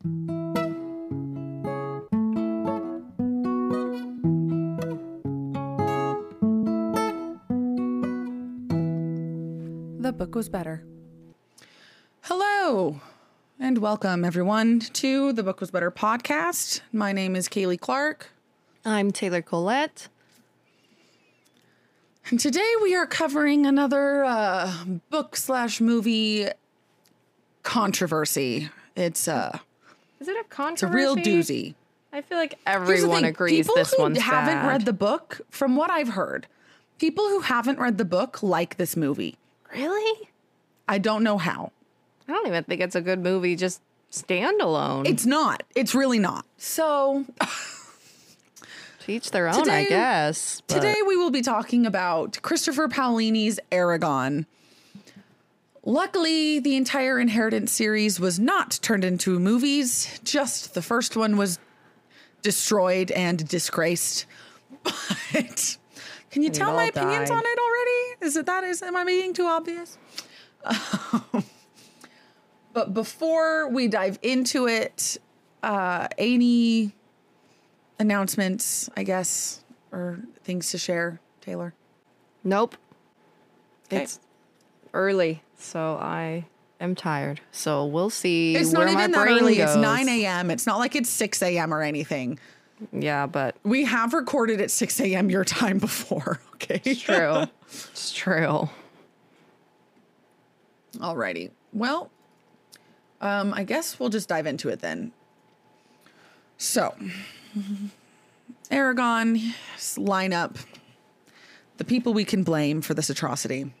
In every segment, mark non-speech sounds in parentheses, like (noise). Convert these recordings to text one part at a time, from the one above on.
The book was better. Hello, and welcome everyone to the Book Was Better podcast. My name is Kaley Clark, I'm Taylor Colette. and today we are covering another uh, book slash movie controversy. It's uh, Is it a controversy? it's a real doozy. I feel like everyone agrees people this who haven't bad. read the book, from what I've heard, people who haven't read the book like this movie. Really? I don't know how. I don't even think it's a good movie. Just standalone. It's not. It's really not. So (sighs) each their own, I guess. but- Today we will be talking about Christopher Paolini's Eragon. Luckily, the entire Inheritance series was not turned into movies. Just the first one was destroyed and disgraced. (laughs) But can you tell all my opinions died. on it already? Is it that is am I being too obvious? (laughs) but before we dive into it, uh any announcements, I guess, or things to share, Taylor? Nope. 'Kay. It's early, so I am tired. So we'll see. It's where not my even that early. It's 9 a.m. It's not like it's 6 a.m. or anything. Yeah, but We have recorded at 6 a.m. your time before, (laughs) okay? it's true. it's true. Alrighty. Well, um, I guess we'll just dive into it then. So, Eragon line up the people we can blame for this atrocity.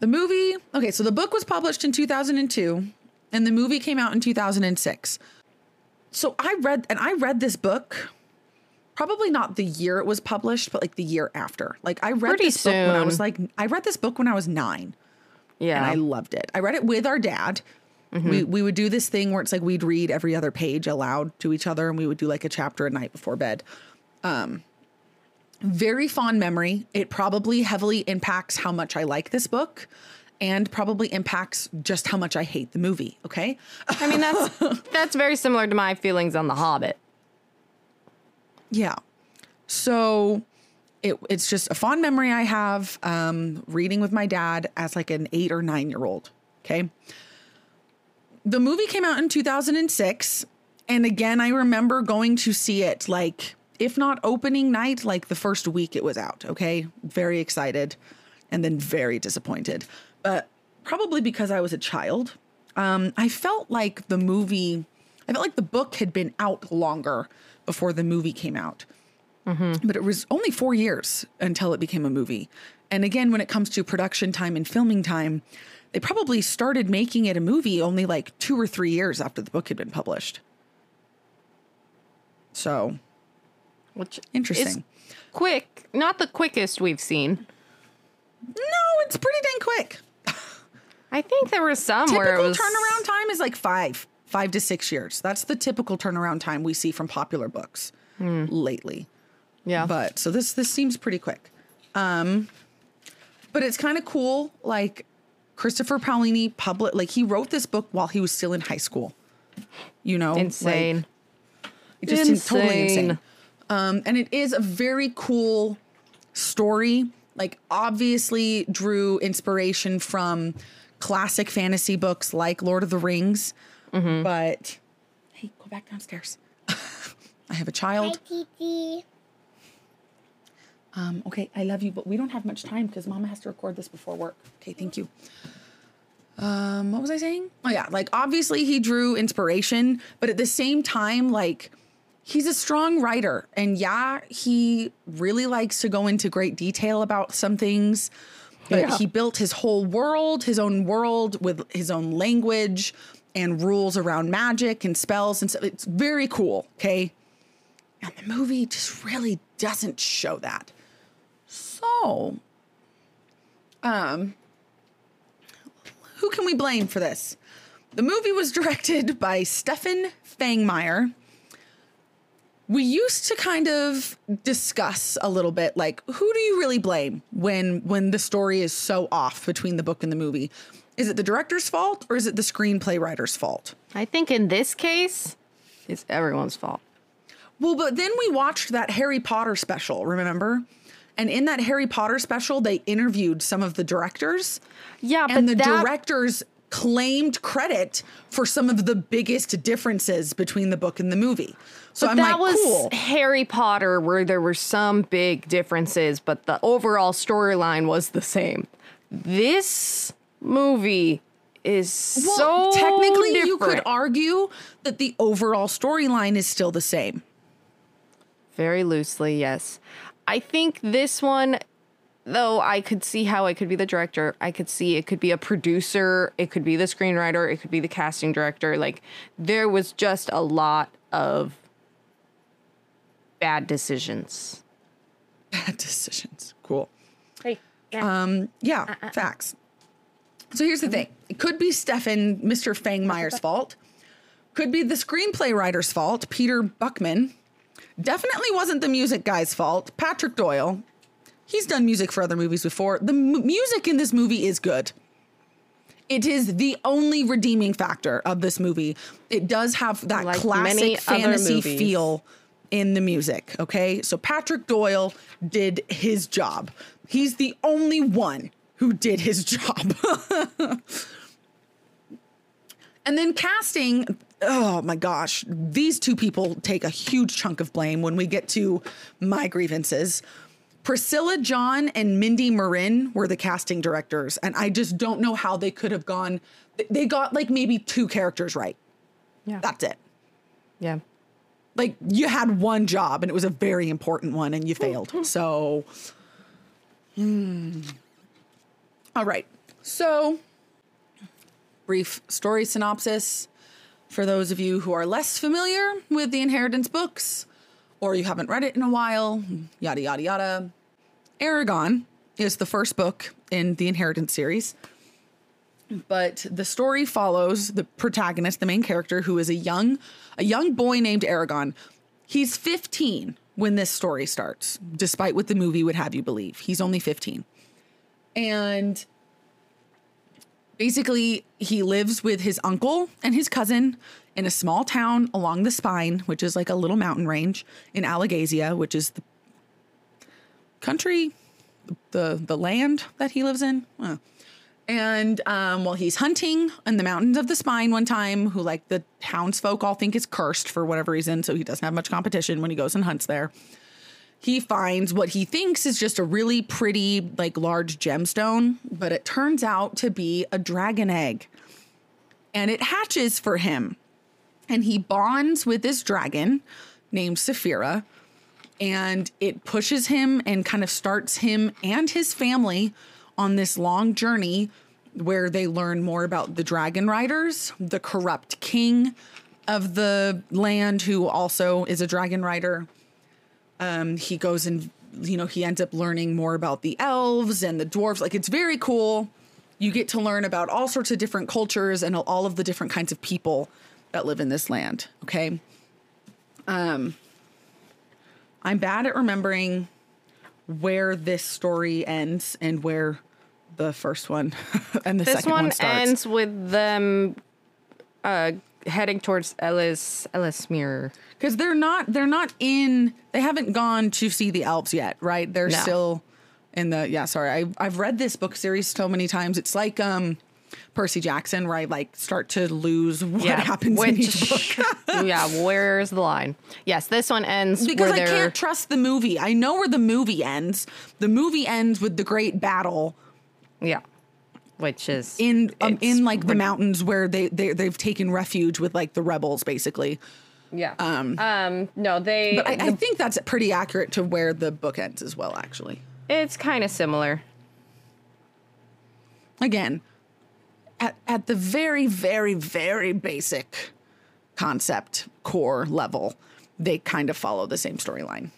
The movie, okay, so the book was published in 2002 and the movie came out in 2006. So I read, and I read this book probably not the year it was published, but like the year after. Like I read Pretty this book when I was like, I read this book when I was nine Yeah. and I loved it. I read it with our dad. We we would do this thing where it's like we'd read every other page aloud to each other, and we would do like a chapter a night before bed. Um, very fond memory. It probably heavily impacts how much I like this book, and probably impacts just how much I hate the movie. Okay, I mean, that's (laughs) that's very similar to my feelings on The Hobbit. Yeah. So it, it's just a fond memory I have um, reading with my dad as like an eight or nine year old. Okay. The movie came out in 2006. And again, I remember going to see it like, if not opening night, like the first week it was out. Okay. Very excited and then very disappointed. But probably because I was a child, um, I felt like the movie, I felt like the book had been out longer before the movie came out. But it was only four years until it became a movie. And again, when it comes to production time and filming time, they probably started making it a movie only like two or three years after the book had been published. So Which interesting. quick, not the quickest we've seen. No, it's pretty dang quick. (laughs) I think there was some where it Typical was turnaround time is like five, five to six years. That's the typical turnaround time we see from popular books lately. Yeah, But so this this seems pretty quick. Um but it's kind of cool like Christopher Paolini public like he wrote this book while he was still in high school. You know, insane. it just seems totally Insane. Insane. Um, and it is a very cool story. Like, obviously, drew inspiration from classic fantasy books like Lord of the Rings. Mm-hmm. But hey, go back downstairs. (laughs) I have a child. Titi. Um, okay, I love you, but we don't have much time because Mama has to record this before work. Okay, thank you. Um, what was I saying? Oh yeah, like obviously he drew inspiration, but at the same time, like he's a strong writer, and yeah, he really likes to go into great detail about some things. But Yeah. he built his whole world, his own world with his own language and rules around magic and spells and stuff. It's very cool. Okay. And the movie just really doesn't show that. So, um, who can we blame for this? The movie was (laughs) directed by Stefen Fangmeier. We used to kind of discuss a little bit like who do you really blame when when the story is so off between the book and the movie? Is it the director's fault or is it the screenplay writer's fault? I think in this case, it's everyone's fault. Well, but then we watched that Harry Potter special, remember? And in that Harry Potter special, they interviewed some of the directors. Yeah, but and the that, directors claimed credit for some of the biggest differences between the book and the movie. So but I'm that like, was cool. Harry Potter, where there were some big differences, but the overall storyline was the same. This movie is so technically, you could argue that the overall storyline is still the same. Very loosely, yes. I think this one, though, I could see how I could be the director. I could see it could be a producer. It could be the screenwriter. It could be the casting director. Like, there was just a lot of bad decisions. (laughs) Bad decisions. Cool. Hey, Um, yeah, facts. So here's the thing. It could be Stefen, Mr. Fangmeier's fault. Could be the screenplay writer's fault, Peter Buckman. Definitely wasn't the music guy's fault, Patrick Doyle. He's done music for other movies before. The m- music in this movie is good. It is the only redeeming factor of this movie. It does have that Like classic fantasy movies. feel in the music. Okay. So Patrick Doyle did his job. He's the only one who did his (laughs) job. and then casting, oh my gosh, these two people take a huge chunk of blame when we get to my grievances. Priscilla John and Mindy Marin were the casting directors, and I just don't know how they could have gone. They got like maybe two characters right. Yeah. That's it yeah. Like you had one job and it was a very important one and you failed. So, hmm. all right. So, brief story synopsis for those of you who are less familiar with the Inheritance books or you haven't read it in a while, yada, yada, yada. Eragon is the first book in the Inheritance series. But the story follows the protagonist, the main character, who is a young, a young boy named Eragon. He's 15 when this story starts, despite what the movie would have you believe. He's only 15. And basically, he lives with his uncle and his cousin in a small town along the spine, which is like a little mountain range in Alagaësia, which is the country, the the land that he lives in. And um, while he's hunting in the mountains of the spine one time, who like the townsfolk all think is cursed for whatever reason, so he doesn't have much competition when he goes and hunts there. He finds what he thinks is just a really pretty, like large gemstone, but it turns out to be a dragon egg. And it hatches for him. And he bonds with this dragon named Saphira and it pushes him and kind of starts him and his family on this long journey where they learn more about the dragon riders, the corrupt king of the land who also is a dragon rider. Um, he goes and you know he ends up learning more about the elves and the dwarves. Like it's very cool. You get to learn about all sorts of different cultures and all of the different kinds of people that live in this land. Okay. Um, I'm bad at remembering where this story ends and where the first one (laughs) and the This second one, This one, starts. ends with them uh, heading towards Ellis Ellesméra. because they're not they're not in they haven't gone to see the Alps yet, right? They're No. still in the yeah. Sorry, I I've read this book series so many times. It's like um Percy Jackson, where I like start to lose what happens in each book. (laughs) yeah, where's the line? Yes, this one ends because where I they're can't trust the movie. I know where the movie ends. The movie ends with the great battle yeah, which is in um, in like the mountains where they they they've taken refuge with like the rebels, basically. yeah. Um, um, no, they. But I, I think that's pretty accurate to where the book ends as well. Actually, it's kind of similar. again, at at the very very very basic concept core level, they kind of follow the same storyline.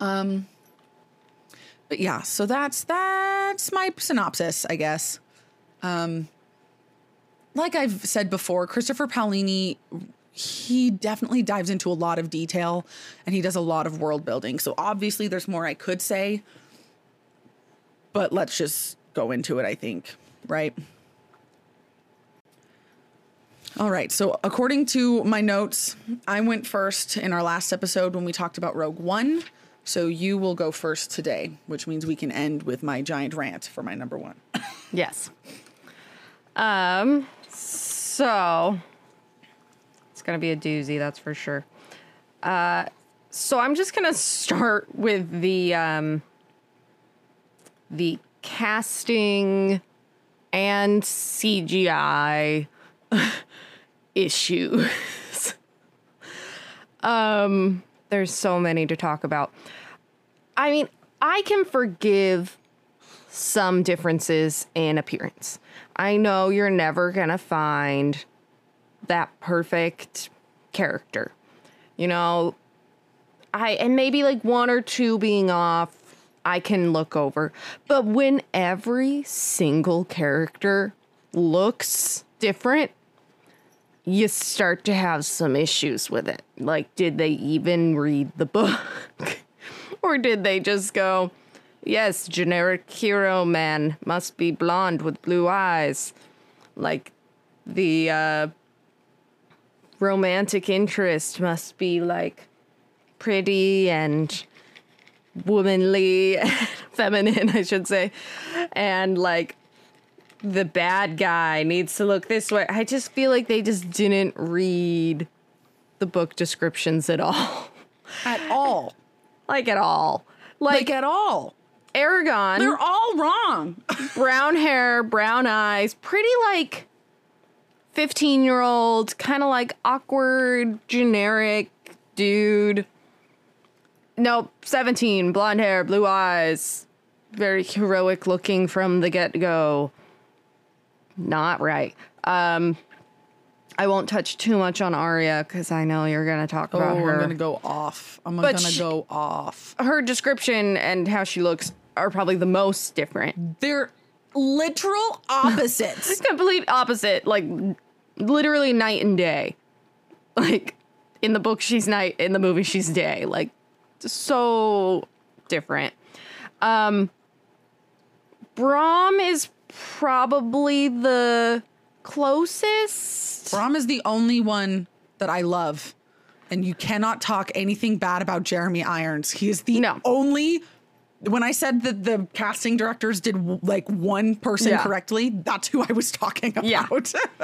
Um. But yeah, so that's that's my synopsis, I guess. Um, like I've said before, Christopher Paolini he definitely dives into a lot of detail and he does a lot of world building. So obviously there's more I could say. But let's just go into it, I think, right? All right. So, according to my notes, I went first in our last episode when we talked about Rogue One. So, you will go first today, which means we can end with my giant rant for my number one. (laughs) Yes. Um. So it's gonna be a doozy, that's for sure. Uh. So I'm just gonna start with the um. The casting and CGI (laughs) issues. (laughs) um. There's so many to talk about. I mean, I can forgive some differences in appearance. I know you're never going to find that perfect character. You know, I and maybe like one or two being off, I can look over. But when every single character looks different, you start to have some issues with it. Like, did they even read the book? (laughs) or did they just go, yes, generic hero man must be blonde with blue eyes? Like, the uh, romantic interest must be like pretty and womanly, (laughs) feminine, I should say. And like, the bad guy needs to look this way. I just feel like they just didn't read the book descriptions at all. (laughs) At all. like at all. Like, Like, at all. Eragon, They're all wrong. (laughs) brown hair, brown eyes, pretty like 15 year old, kind of like awkward, generic dude. Nope, 17, blonde hair, blue eyes, very heroic looking from the get go. Not right. Um, I won't touch too much on Arya because I know you're gonna talk Oh, about her. I'm going to go off. I'm going to go off. her description and how she looks are probably the most different. They're literal opposites. (laughs) complete opposite like literally night and day like in the book she's night in the movie she's day like so different um Brom is probably the closest Brom is the only one that I love. And you cannot talk anything bad about Jeremy Irons. He is the No. only. When I said that the casting directors did like one person Yeah. correctly, that's who I was talking about. Yeah.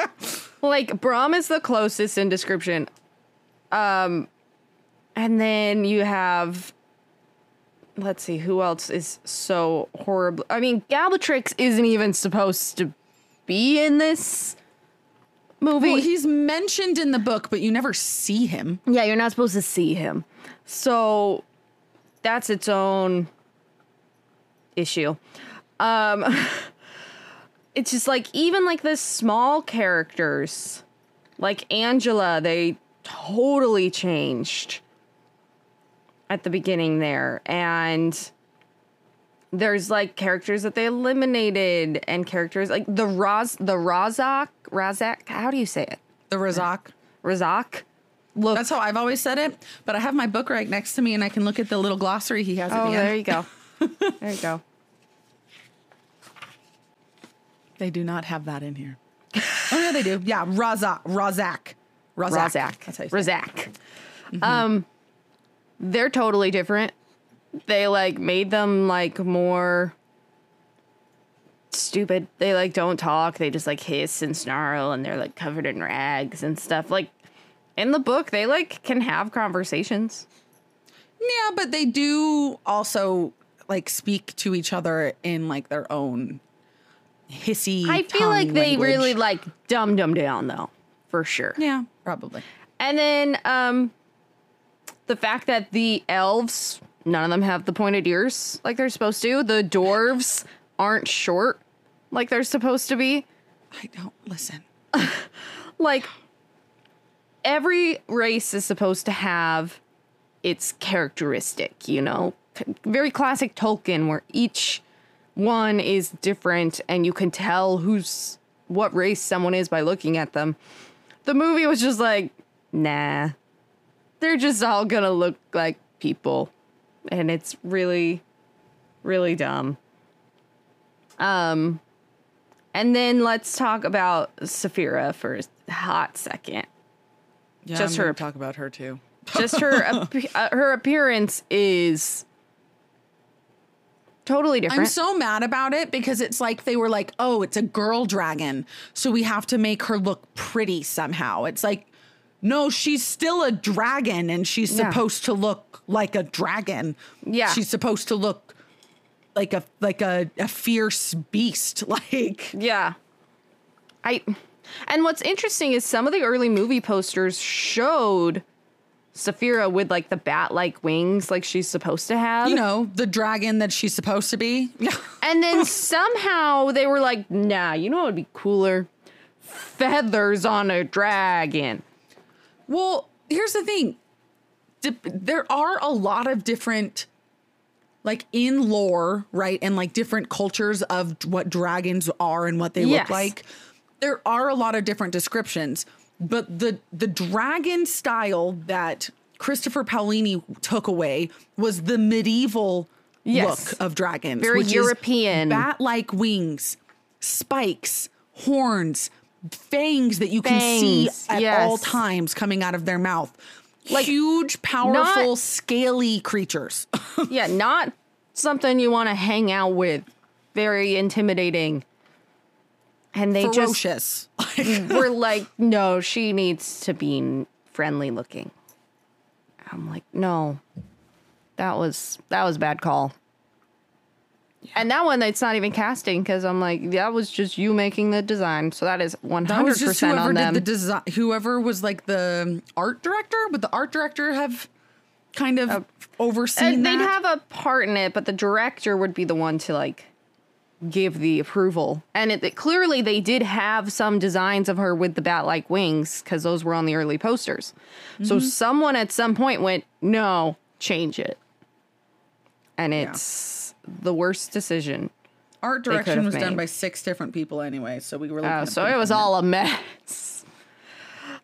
(laughs) like Brom is the closest in description. Um and then you have let's see who else is so horrible. I mean, Galbatorix isn't even supposed to be in this movie. well, he's mentioned in the book, but you never see him. yeah, you're not supposed to see him. So that's its own issue. Um (laughs) it's just like even like the small characters like Angela, they totally changed at the beginning there and there's like characters that they eliminated and characters like the Raz the Ra'zac Ra'zac how do you say it? The Ra'zac. Ra'zac look That's how I've always said it. But I have my book right next to me, and I can look at the little glossary he has at Oh, the there end. you go. (laughs) there you go. They do not have that in here. oh yeah, they do. Yeah, Ra'zac. Ra'zac. Ra'zac. Ra'zac. That's how you say it. Ra'zac. Um, they're totally different. They like made them like more stupid. They like don't talk. They just like hiss and snarl, and they're like covered in rags and stuff. Like in the book, they like can have conversations. Yeah, but they do also like speak to each other in like their own hissy. I feel like they language. really like dumb them down though, for sure. Yeah, probably. And then um the fact that the elves, none of them have the pointed ears like they're supposed to. The dwarves aren't short like they're supposed to be. I don't listen. (laughs) Like every race is supposed to have its characteristic, you know? Very classic Tolkien where each one is different and you can tell who's what race someone is by looking at them. The movie was just like, nah. They're just all gonna look like people. And it's really, really dumb. Um And then let's talk about Saphira for a hot second. Yeah, Just I'm her- talk about her too. Just her (laughs) appe- uh, her appearance is totally different. I'm so mad about it because it's like they were like, oh, it's a girl dragon. So we have to make her look pretty somehow. It's like, no, she's still a dragon and she's Yeah. supposed to look like a dragon. Yeah. She's supposed to look like a like a, a fierce beast. (laughs) Like Yeah. I and what's interesting is some of the early movie posters showed Saphira with like the bat like wings like she's supposed to have. you know, the dragon that she's supposed to be. Yeah. (laughs) And then somehow they were like, nah, you know what would be cooler? Feathers on a dragon. Well, here's the thing. There are a lot of different, like in lore, right? And like different cultures of what dragons are and what they Yes. look like. There are a lot of different descriptions, but the the dragon style that Christopher Paolini took away was the medieval Yes. look of dragons, Very European. bat-like wings, spikes, horns, fangs that you can see at yes. all times coming out of their mouth. Like huge, powerful, scaly creatures. (laughs) Yeah, not something you want to hang out with. Very intimidating. And they just (laughs) were like, no, she needs to be friendly looking. I'm like, no, that was that was a bad call. And that one, it's not even casting because I'm like, that was just you making the design. So that is 100% that was just whoever on did them. the design. Whoever was like the art director. Would the art director have kind of overseen Uh, they'd have a part in it, but the director would be the one to like give the approval. And it, it- clearly they did have some designs of her with the bat-like wings because those were on the early posters. So Mm-hmm. someone at some point went, "No, change it," and it's the worst decision. art could've direction was done by six different people anyway, so we were. Uh, so it was all a mess.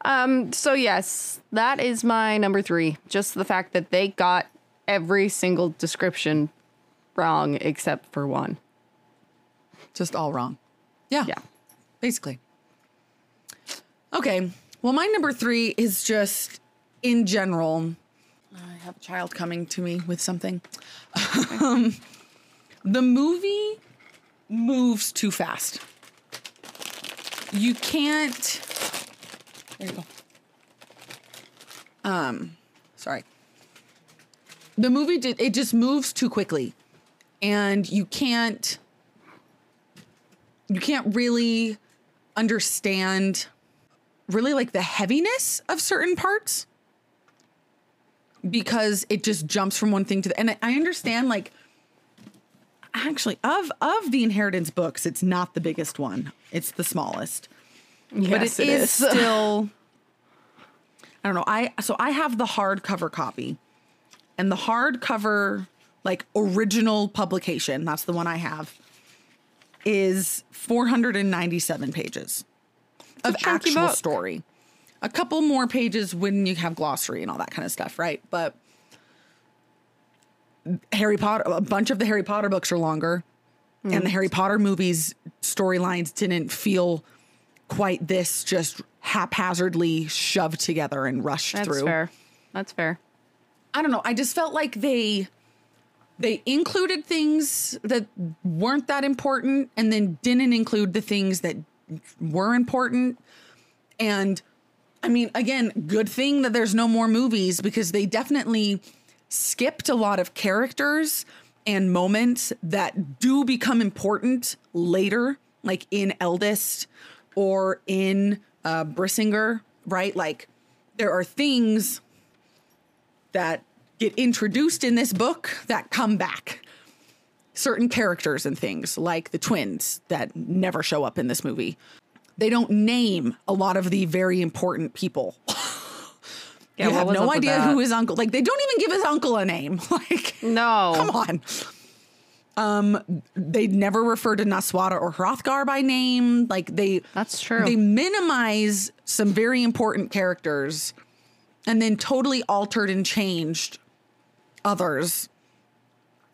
Um. So yes, that is my number three. Just the fact that they got every single description wrong except for one. just all wrong. Yeah. Yeah. Basically. Okay. Well, my number three is just in general. I have a child coming to me with something. (laughs) um, the movie moves too fast. You can't. There you go. Um, sorry. The movie did it just moves too quickly, and you can't you can't really understand really like the heaviness of certain parts because it just jumps from one thing to the and I- I understand like actually of of the inheritance books it's not the biggest one it's the smallest but Yes, it is (laughs) still I don't know I so I have the hardcover copy and the hardcover like original publication that's the one I have is 497 pages of actual book. story. A couple more pages when you have glossary and all that kind of stuff, right? But Harry Potter, a bunch of the Harry Potter books are longer, and the Harry Potter movies storylines didn't feel quite this just haphazardly shoved together and rushed through. That's through. fair. That's fair. I don't know. I just felt like they they included things that weren't that important and then didn't include the things that were important. And I mean, again, good thing that there's no more movies because they definitely skipped a lot of characters and moments that do become important later, like in Eldest or in uh, Brisingr, right? Like there are things that get introduced in this book that come back. Certain characters and things like the twins that never show up in this movie. They don't name a lot of the very important people. (laughs) Yeah, you have no idea who his uncle. Like they don't even give his uncle a name. (laughs) Like No. come on. Um, they never refer to Nasuada or Hrothgar by name. Like they That's true. They minimize some very important characters and then totally altered and changed others.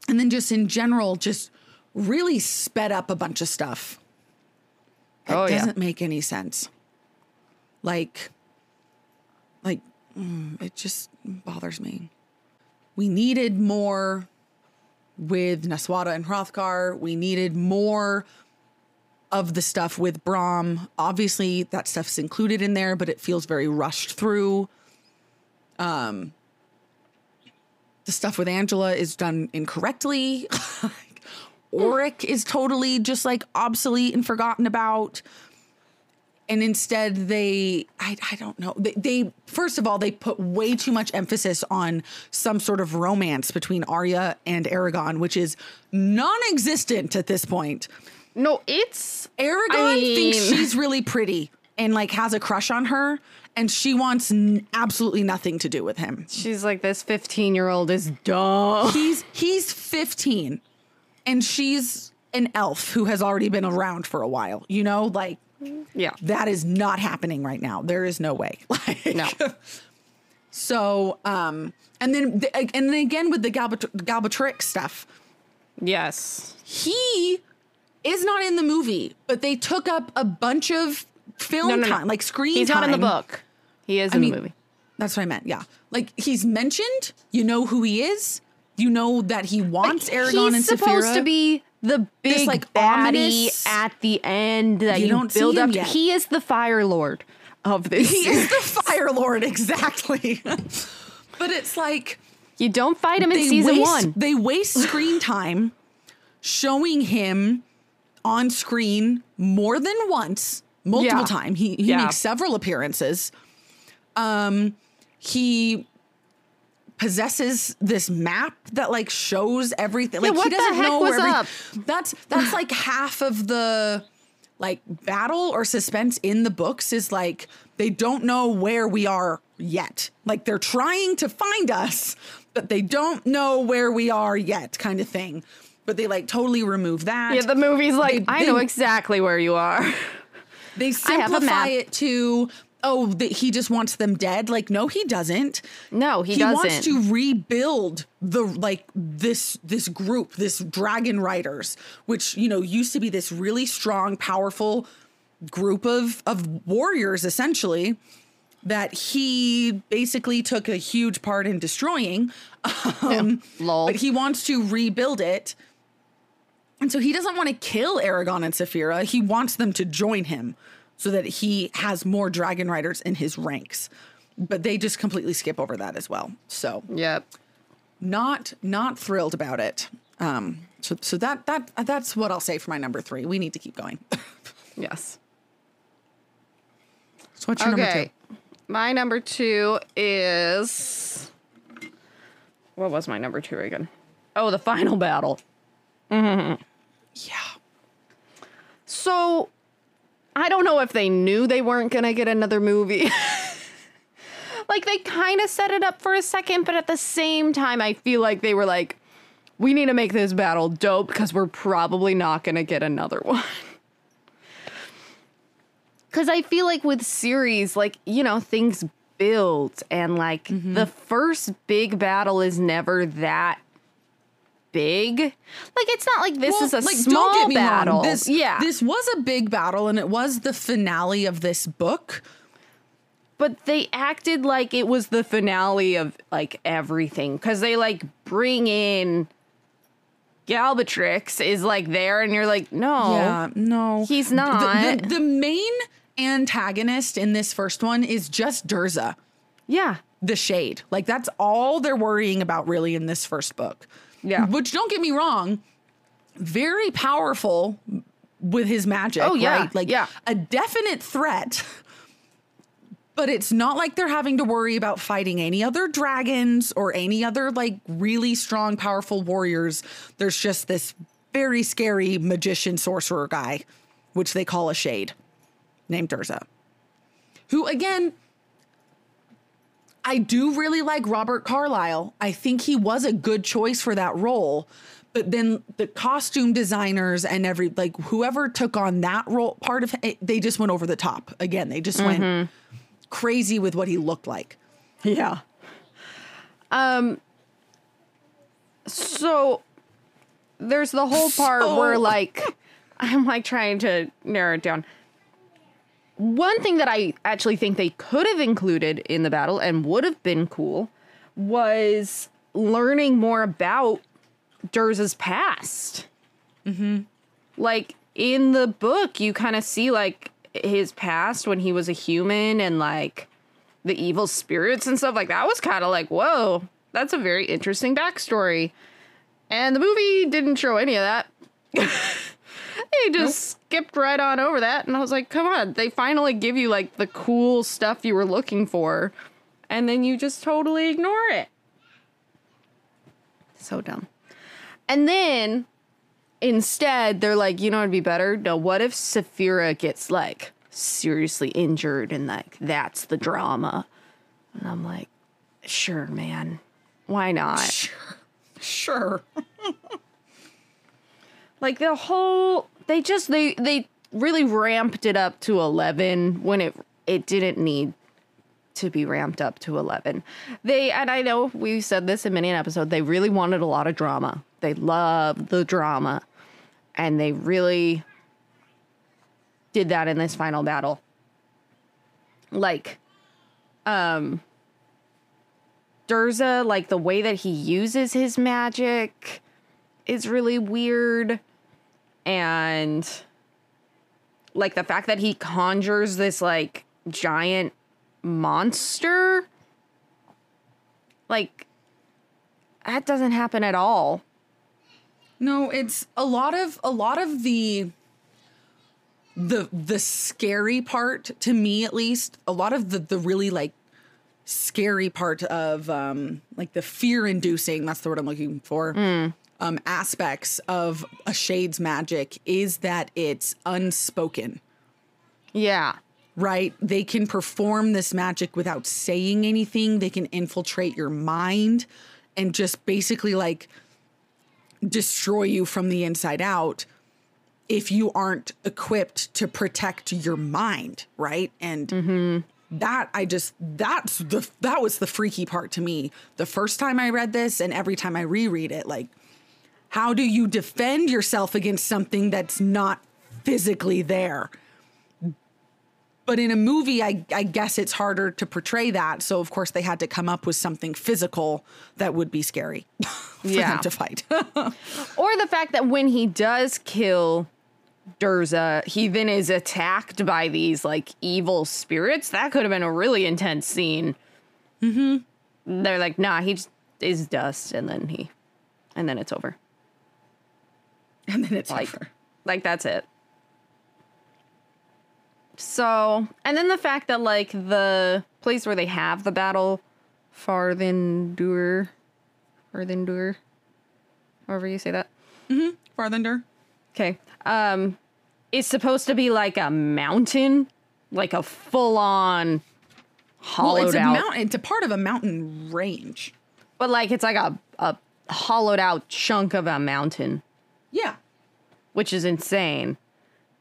And then just in general, just really sped up a bunch of stuff. That Oh, doesn't make any sense. Like mm, it just bothers me. We needed more with Nasuada and Hrothgar. We needed more of the stuff with Brom. Obviously, that stuff's included in there, but it feels very rushed through. Um, the stuff with Angela is done incorrectly. (laughs) Orik is totally just like obsolete and forgotten about. And instead, they, I, I don't know. They, they, first of all, they put way too much emphasis on some sort of romance between Arya and Eragon, which is non existent at this point. No, it's Eragon I thinks she's really pretty and like has a crush on her, and she wants n- absolutely nothing to do with him. she's like this 15 year old is dumb. (laughs) He's he's 15 and she's an elf who has already been around for a while. You know, like Yeah. that is not happening right now. There is no way. (laughs) Like, No. So, um, and then and then again with the Galbat- Galbatorix stuff, Yes. he is not in the movie, but they took up a bunch of film No, no, no. time, like screen He's not in the book. He is in mean, the movie. That's what I meant. Yeah, like he's mentioned. You know who he is. You know that he wants Eragon He's supposed to be the big like, baddie ominous- at the end that You you, don't see build up yet. He is the Fire Lord of this. he is the Fire Lord exactly. (laughs) but it's like you don't fight him in season waste, one. They waste screen (laughs) time showing him on screen more than once, multiple Yeah. time. He he Yeah. makes several appearances. Um, he possesses this map that like shows everything. Like what he the doesn't heck know was where every- up? That's that's like half of the like battle or suspense in the books is like they don't know where we are yet. Like they're trying to find us, but they don't know where we are yet, kind of thing. But they like totally remove that. Yeah, the movie's like, They- I know exactly where you are. (laughs) they I have a simplify it to oh that he just wants them dead. Like no, he doesn't. No, he, he doesn't. wants to rebuild the like this this group this dragon riders which you know used to be this really strong powerful group of of warriors essentially that he basically took a huge part in destroying (laughs) um, Lol. but he wants to rebuild it and so he doesn't want to kill Eragon and Saphira. He wants them to join him so that he has more dragon riders in his ranks. But they just completely skip over that as well. So Yep. not not thrilled about it. Um, so so that that that's what I'll say for my number three. We need to keep going. (laughs) Yes. so what's your number Okay. My number two is. What was my number two again? Oh, the final battle. two? Yeah. So, I don't know if they knew they weren't going to get another movie. (laughs) like, they kind of set it up for a second, but at the same time, I feel like they were like, we need to make this battle dope because we're probably not going to get another (laughs) one. Because I feel like with series, like, you know, things build and like mm-hmm. the first big battle is never that big. Like, it's not like this Well, is a like, small battle. wrong. This, yeah. This was a big battle and it was the finale of this book. but they acted like it was the finale of like everything because they like bring in Galbatorix is like there and you're like no Yeah, no. He's The- not. The, the main antagonist in this first one is just Durza. yeah the shade. Like that's all they're worrying about really in this first book. Yeah. Which don't get me wrong, very powerful with his magic, Oh, yeah, right? Like yeah. a definite threat. But it's not like they're having to worry about fighting any other dragons or any other like really strong powerful warriors. There's just this very scary magician sorcerer guy, which they call a shade, named Durza. Who again I do really like Robert Carlyle. I think he was a good choice for that role. But then the costume designers and every like whoever took on that role part of it, they just went over the top. Again, they just went crazy with what he looked like. yeah um so there's the whole part So- where like (laughs) I'm like trying to narrow it down one thing that I actually think they could have included in the battle and would have been cool was learning more about Durza's past. Mm-hmm. Like in the book, you kind of see like his past when he was a human and like the evil spirits and stuff like that was kind of like, whoa, that's a very interesting backstory. And the movie didn't show any of that. (laughs) they just nope. skipped right on over that. And I was like, come on, they finally give you like the cool stuff you were looking for. And then you just totally ignore it. So dumb. And then instead, they're like, you know, it'd be better. No, what if Saphira gets like seriously injured and like that's the drama? And I'm like, sure, man. Why not? Sure. (laughs) Sure. (laughs) like the whole they just they they really ramped it up to 11 when it it didn't need to be ramped up to 11. They and I know we've said this in many an episode, they really wanted a lot of drama. They love the drama. And they really did that in this final battle. Like um Durza, like the way that he uses his magic is really weird. And like the fact that he conjures this like giant monster like that doesn't happen at all. No, it's a lot of a lot of the the the scary part to me at least, a lot of the the really like scary part of um like the fear inducing that's the word i'm looking for mm. Um aspects of a shade's magic is that it's unspoken. Yeah. Right? They can perform this magic without saying anything. They can infiltrate your mind and just basically like destroy you from the inside out if you aren't equipped to protect your mind right? And mm-hmm. that I just that's the that was the freaky part to me. The first time I read this and every time I reread it like how do you defend yourself against something that's not physically there? But in a movie, I, I guess it's harder to portray that. So, of course, they had to come up with something physical that would be scary (laughs) for yeah. them to fight. (laughs) or the fact that when he does kill Durza, he then is attacked by these like evil spirits. That could have been a really intense scene. Mm-hmm. They're like, nah, he just is dust, and then he, and then it's over. (laughs) And then it's like, over. Like that's it. So, and then the fact that like the place where they have the battle, Farthen Dûr, Farthendur, however you say that. Mm-hmm. Farthen Dûr. Okay. Um, is supposed to be like a mountain, like a full on hollowed well, it's a out. Mountain, it's a part of a mountain range, but like it's like a a hollowed out chunk of a mountain. Yeah, which is insane.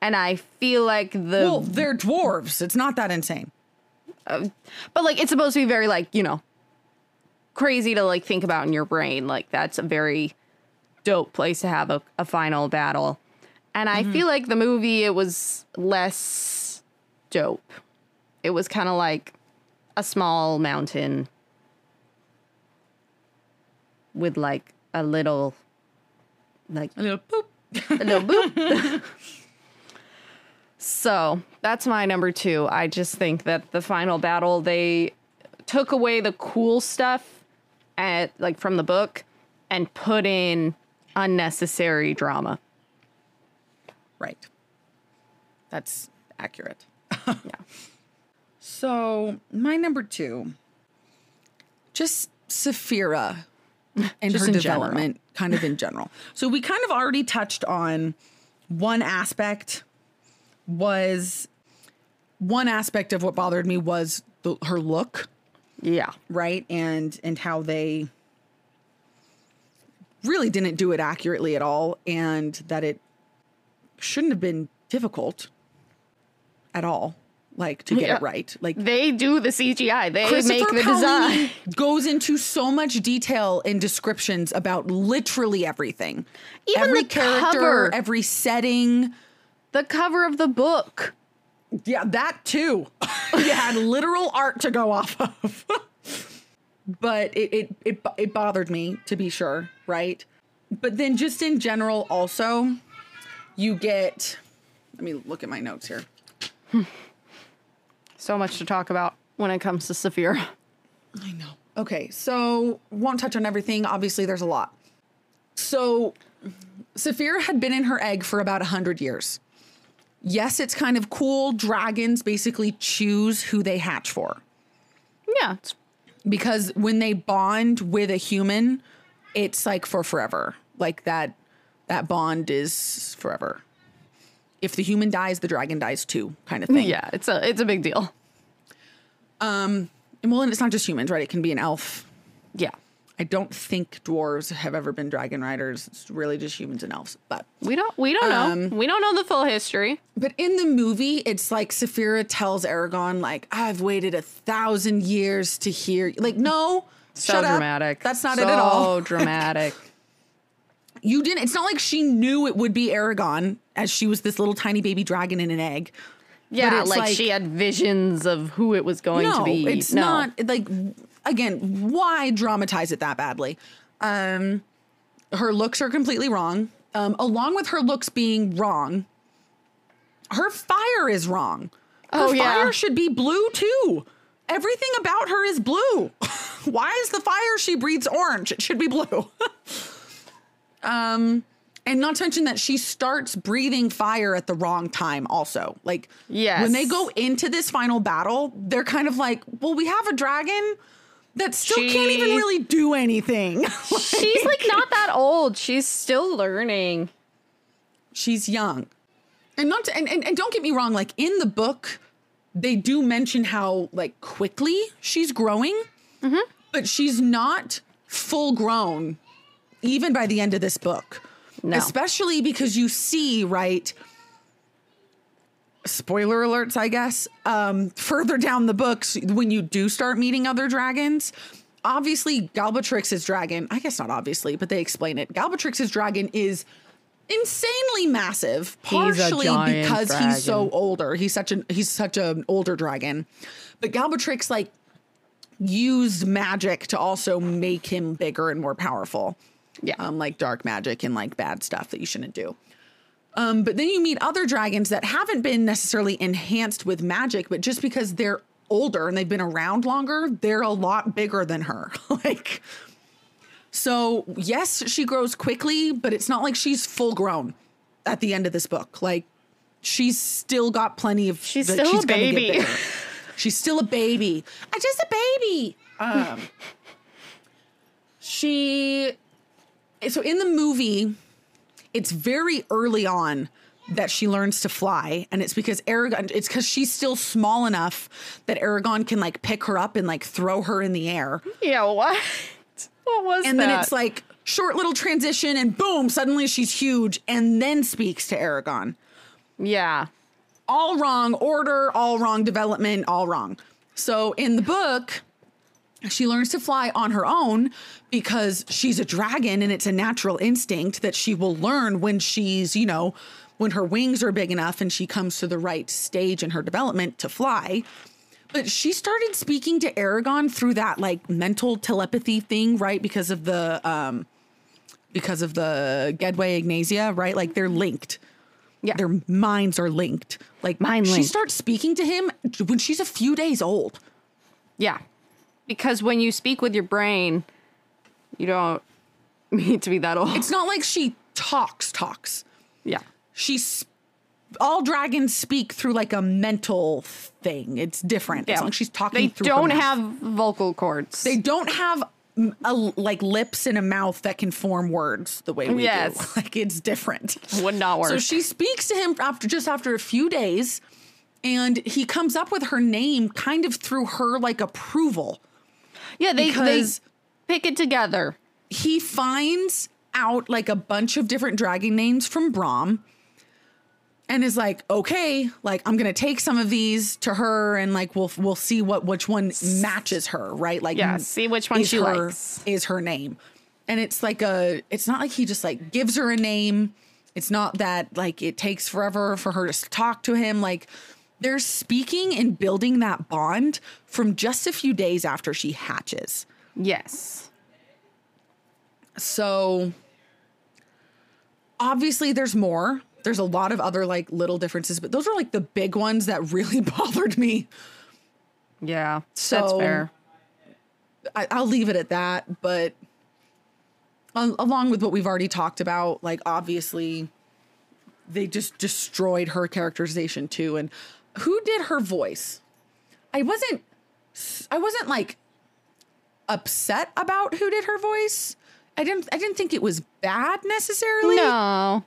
And I feel like the well, they're dwarves. It's not that insane. Uh, but like it's supposed to be very like you know crazy to like think about in your brain. Like that's a very dope place to have a, a final battle. And I mm-hmm. feel like the movie, it was less dope. It was kind of like a small mountain with like a little, like a little boop, a little boop. (laughs) so that's my number two. I just think that the final battle they took away the cool stuff at like from the book and put in unnecessary drama. Right. That's accurate. yeah. (laughs) So, my number two, just Saphira (laughs) and just her development, general. kind of in general. So, we kind of already touched on one aspect was one aspect of what bothered me was the, her look. Yeah. Right. And, and how they really didn't do it accurately at all. And that it shouldn't have been difficult at all like to get yeah. it right. Like they do the CGI. They make the design. Goes into so much detail in descriptions about literally everything. Even every the character, cover, every setting. The cover of the book Yeah, that too. (laughs) you had literal art to go off of. (laughs) but it, it it it bothered me to be sure, right? But then just in general also you get let me look at my notes here. So much to talk about when it comes to Saphira. I know. Okay, so won't touch on everything. Obviously, there's a lot. So, Saphira had been in her egg for about 100 years. Yes, it's kind of cool. Dragons basically choose who they hatch for Yeah, because when they bond with a human, it's like for forever. Like that that bond is forever. If the human dies, the dragon dies too, kind of (laughs) thing. yeah, it's a it's a big deal. Um, and well, and it's not just humans, right? It can be an elf. Yeah. I don't think dwarves have ever been dragon riders. It's really just humans and elves. But We don't we don't Um, know. We don't know the full history. but in the movie, it's like Saphira tells Eragon, like, I've waited a thousand years to hear like, no. So shut up. That's not so it at all. So (laughs) dramatic. You didn't it's not like she knew it would be Eragon as she was this little tiny baby dragon in an egg. Yeah, like, like- she had visions of who it was going no, to be. it's no. not like again, why dramatize it that badly? Um her looks are completely wrong. Um, along with her looks being wrong, her fire is wrong. Her Oh, yeah. fire should be blue too. Everything about her is blue. (laughs) why is the fire she breathes orange? It should be blue. (laughs) um and not to mention that she starts breathing fire at the wrong time also. Like Yes. when they go into this final battle, they're kind of like, well, we have a dragon that still can't even really do anything. (laughs) (laughs) She's like not that old. She's still learning. she's young. And not to, and, and, and don't get me wrong, like in the book, they do mention how like quickly she's growing, mm-hmm. but she's not full grown even by the end of this book. No. Especially because you see, right? Spoiler alerts, I guess. Um, further down the books, when you do start meeting other dragons, obviously Galbatorix's dragon, I guess not obviously, but they explain it. Galbatorix's dragon is insanely massive, partially because he's so older. He's such an he's such an older dragon. But Galbatorix like used magic to also make him bigger and more powerful. Yeah. Um, like dark magic and like bad stuff that you shouldn't do. Um, but then you meet other dragons that haven't been necessarily enhanced with magic, but just because they're older and they've been around longer, they're a lot bigger than her. (laughs) like, so yes, she grows quickly, but it's not like she's full grown at the end of this book. Like, she's still got plenty of. She's still a baby. she's still a baby. I'm just a baby. (laughs) Um, she. So in the movie, it's very early on that she learns to fly and it's because Eragon it's cuz she's still small enough that Eragon can like pick her up and like throw her in the air. Yeah, what? What was that? And that? then it's like short little transition and boom, suddenly she's huge and then speaks to Eragon. yeah. All wrong order, all wrong development, all wrong. So in the book, she learns to fly on her own because she's a dragon and it's a natural instinct that she will learn when she's, you know, when her wings are big enough and she comes to the right stage in her development to fly. But she started speaking to Eragon through that like mental telepathy thing, right? Because of the um because of the gedwëy ignasia, right? Like they're linked. Yeah. Their minds are linked. Like Mind she starts speaking to him when she's a few days old. Yeah. Because when you speak with your brain, you don't (laughs) need to be that old. It's not like she talks, talks. yeah. She's all dragons speak through like a mental thing. It's different. It's Yeah. not like she's talking They don't have vocal cords. They don't have a, like lips and a mouth that can form words the way we Yes. do. (laughs) Like it's different. would not work. So she speaks to him after just after a few days, and he comes up with her name kind of through her like approval. Yeah, they, they pick it together. he finds out like a bunch of different dragon names from Brom and is like, okay, like I'm gonna take some of these to her and like we'll we'll see what which one matches her, right? Like Yeah, see which one she her, likes. is her name. And it's like a it's not like he just like gives her a name. It's not that like it takes forever for her to talk to him. Like they're speaking and building that bond from just a few days after she hatches. Yes. So obviously there's more. There's a lot of other like little differences, but those are like the big ones that really (laughs) bothered me. Yeah. that's fair. I, I'll leave it at that. But al- along with what we've already talked about, like obviously they just destroyed her characterization too. And who did her voice? I wasn't. I wasn't like upset about who did her voice. I didn't. I didn't think it was bad necessarily. No.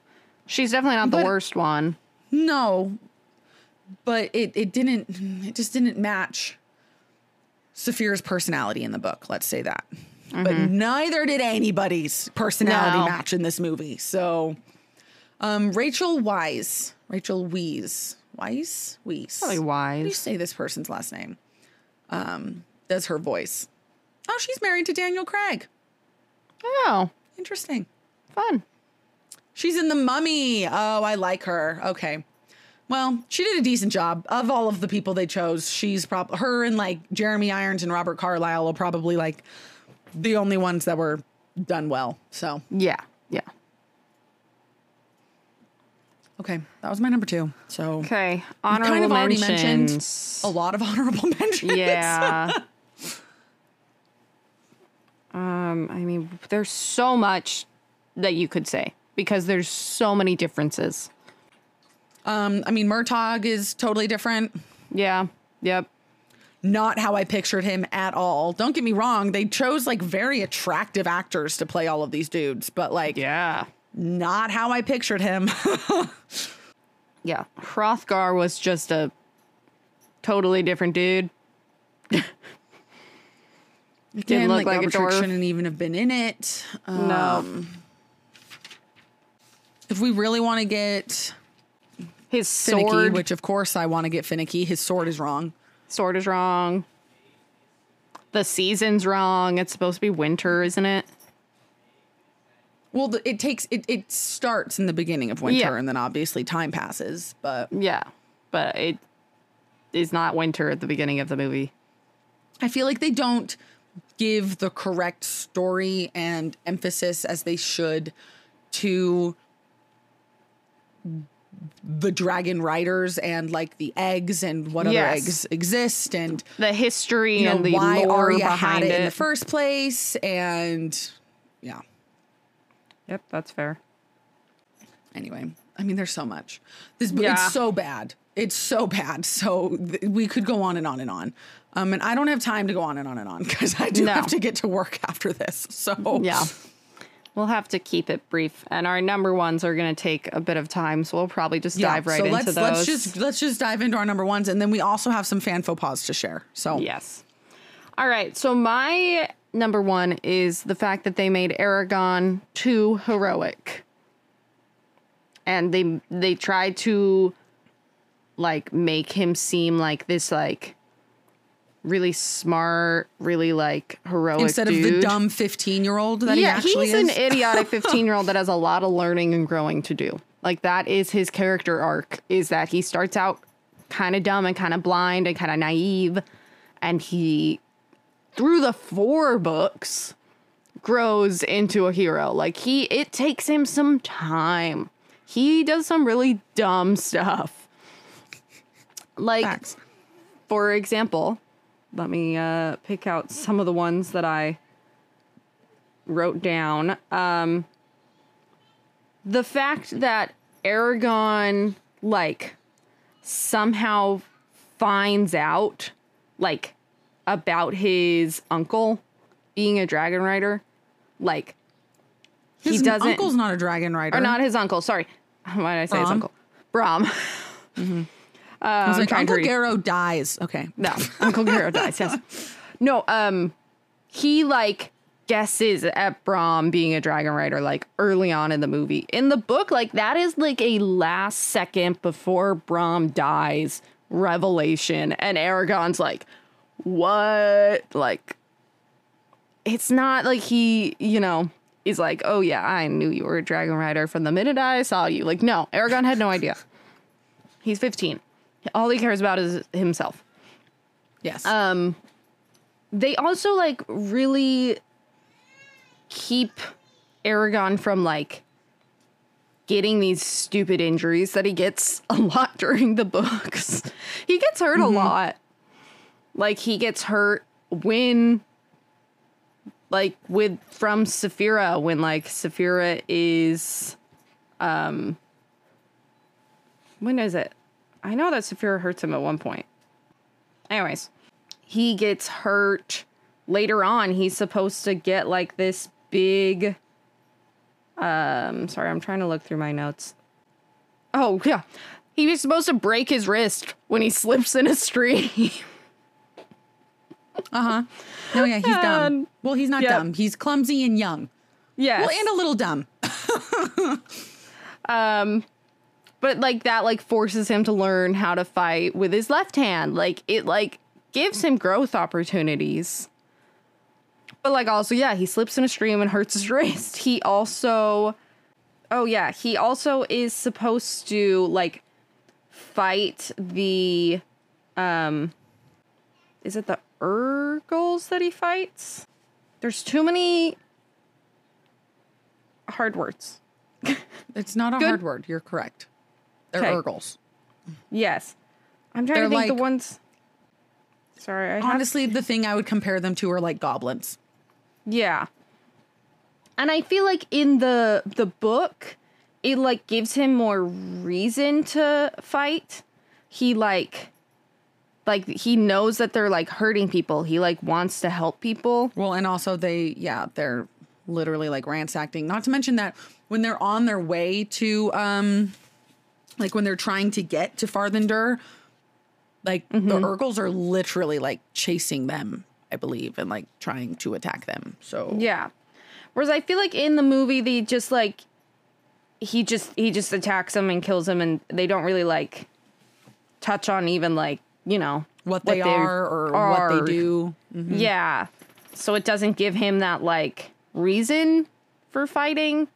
She's definitely not the But- worst one. No. But it it didn't. It just didn't match Saphira's personality in the book. Let's say that. But neither did anybody's personality No. match in this movie. So, um, Rachel Wise, Rachel Wees, Wise, Weiss. Probably Wise. How do you say this person's last name? Um, does her voice? Oh, she's married to Daniel Craig. Oh, Interesting. fun. She's in the mummy. Oh, I like her. Okay. Well, she did a decent job. Of all of the people they chose, she's probably her and like Jeremy Irons and Robert Carlyle are probably like the only ones that were done well. So, Yeah. Yeah. Okay, that was my number two. So, Okay. Honorable kind of already mentioned mentions. a lot of (laughs) honorable mentions. Yeah. (laughs) um, I mean, there's so much that you could say because there's so many differences. Um, I mean, Murtagh is totally different. Yeah. Yep. Not how I pictured him at all. Don't get me wrong; they chose like very attractive actors to play all of these dudes, but like, Yeah. Not how I pictured him. (laughs) Yeah. Hrothgar was just a totally different dude. (laughs) Again, Didn't look like, like a dwarf. shouldn't even have been in it. Um, No. If we really want to get His finicky, sword which of course I want to get finicky, his sword is wrong. sword is wrong. The season's wrong. It's supposed to be winter, isn't it? Well, the, it takes it. It starts in the beginning of winter, Yeah. and then obviously time passes. But Yeah. But it is not winter at the beginning of the movie. I feel like they don't give the correct story and emphasis as they should to the dragon riders and like the eggs and what other eggs exist and The history you know and the why lore Arya behind had it, it. in the first place and yeah Yep, that's fair. anyway i mean there's so much this book Yeah. it's so bad it's so bad so th- we could go on and on and on um and i don't have time to go on and on and on because i do No. have to get to work after this so Yeah. We'll have to keep it brief. And our number ones are going to take a bit of time. So we'll probably just Yeah, dive right so into let's those. let's just let's just dive into our number ones and then we also have some fan faux pas to share so Yes. All right. So my number one is the fact that they made Eragon too heroic. And they they tried to like make him seem like this like really smart, really like heroic instead of the dumb 15 year old that he yeah, actually he's is an (laughs) idiotic 15 year old that has a lot of learning and growing to do. Like that is his character arc is that he starts out kind of dumb and kind of blind and kind of naive and he through the four books grows into a hero. Like he it takes him some time. He does some really dumb stuff. Like Facts. for example, let me uh, pick out some of the ones that I wrote down. Um, the fact that Eragon, like, somehow finds out, like, about his uncle being a dragon rider, like, his he doesn't. uncle's not a dragon rider or not his uncle. Sorry, (laughs) why did I say his Brom? uncle? Brom. (laughs) I was like uncle. Garrow dies okay No, Uncle Garrow (laughs) dies. Yes. No. Um, he like guesses at Brom being a dragon rider like early on in the movie. In the book, like that is like a last second before Brom dies revelation, and Eragon's like, "What?" Like, it's not like he, you know. Is like, oh yeah, I knew you were a dragon rider from the minute I saw you. Like, no, Eragon had no idea. He's 15. All he cares about is himself. Yes. Um, they also like really keep Eragon from like getting these stupid injuries that he gets (laughs) a lot during the books. he gets hurt a lot. Like he gets hurt when like with from Saphira when like Saphira is um when is it? I know that Saphira hurts him at one point. Anyways, he gets hurt later on. He's supposed to get like this big um sorry, I'm trying to look through my notes. Oh, yeah. He was supposed to break his wrist when he (laughs) slips in a stream. Uh huh. No, yeah, he's dumb. Um, Well, he's not yep. dumb. He's clumsy and young. yes. Well, and a little dumb. (laughs) Um, but like that like forces him to learn how to fight with his left hand. Like it like gives him growth opportunities. But like also, yeah, he slips in a stream and hurts his (laughs) wrist. He also Oh yeah, he also is supposed to like fight the um is it the Urgals that he fights? There's too many hard words. (laughs) It's not a Good. hard word. You're correct. They're Okay. Urgals. Yes. I'm trying They're to think the ones. Sorry, I have, Honestly, the thing I would compare them to are like goblins. yeah. And I feel like in the the book, it like gives him more reason to fight. He like like he knows that they're like hurting people. He like wants to help people. Well, and also they, yeah, they're literally like ransacking. Not to mention that when they're on their way to, um, like when they're trying to get to Farthen Dûr, like the Urgals are literally like chasing them, I believe, and like trying to attack them. So Yeah. Whereas I feel like in the movie they just like he just he just attacks them and kills them and they don't really like touch on even like, you know, what they they are or are. what they do. Mm-hmm. Yeah. So it doesn't give him that like reason for fighting.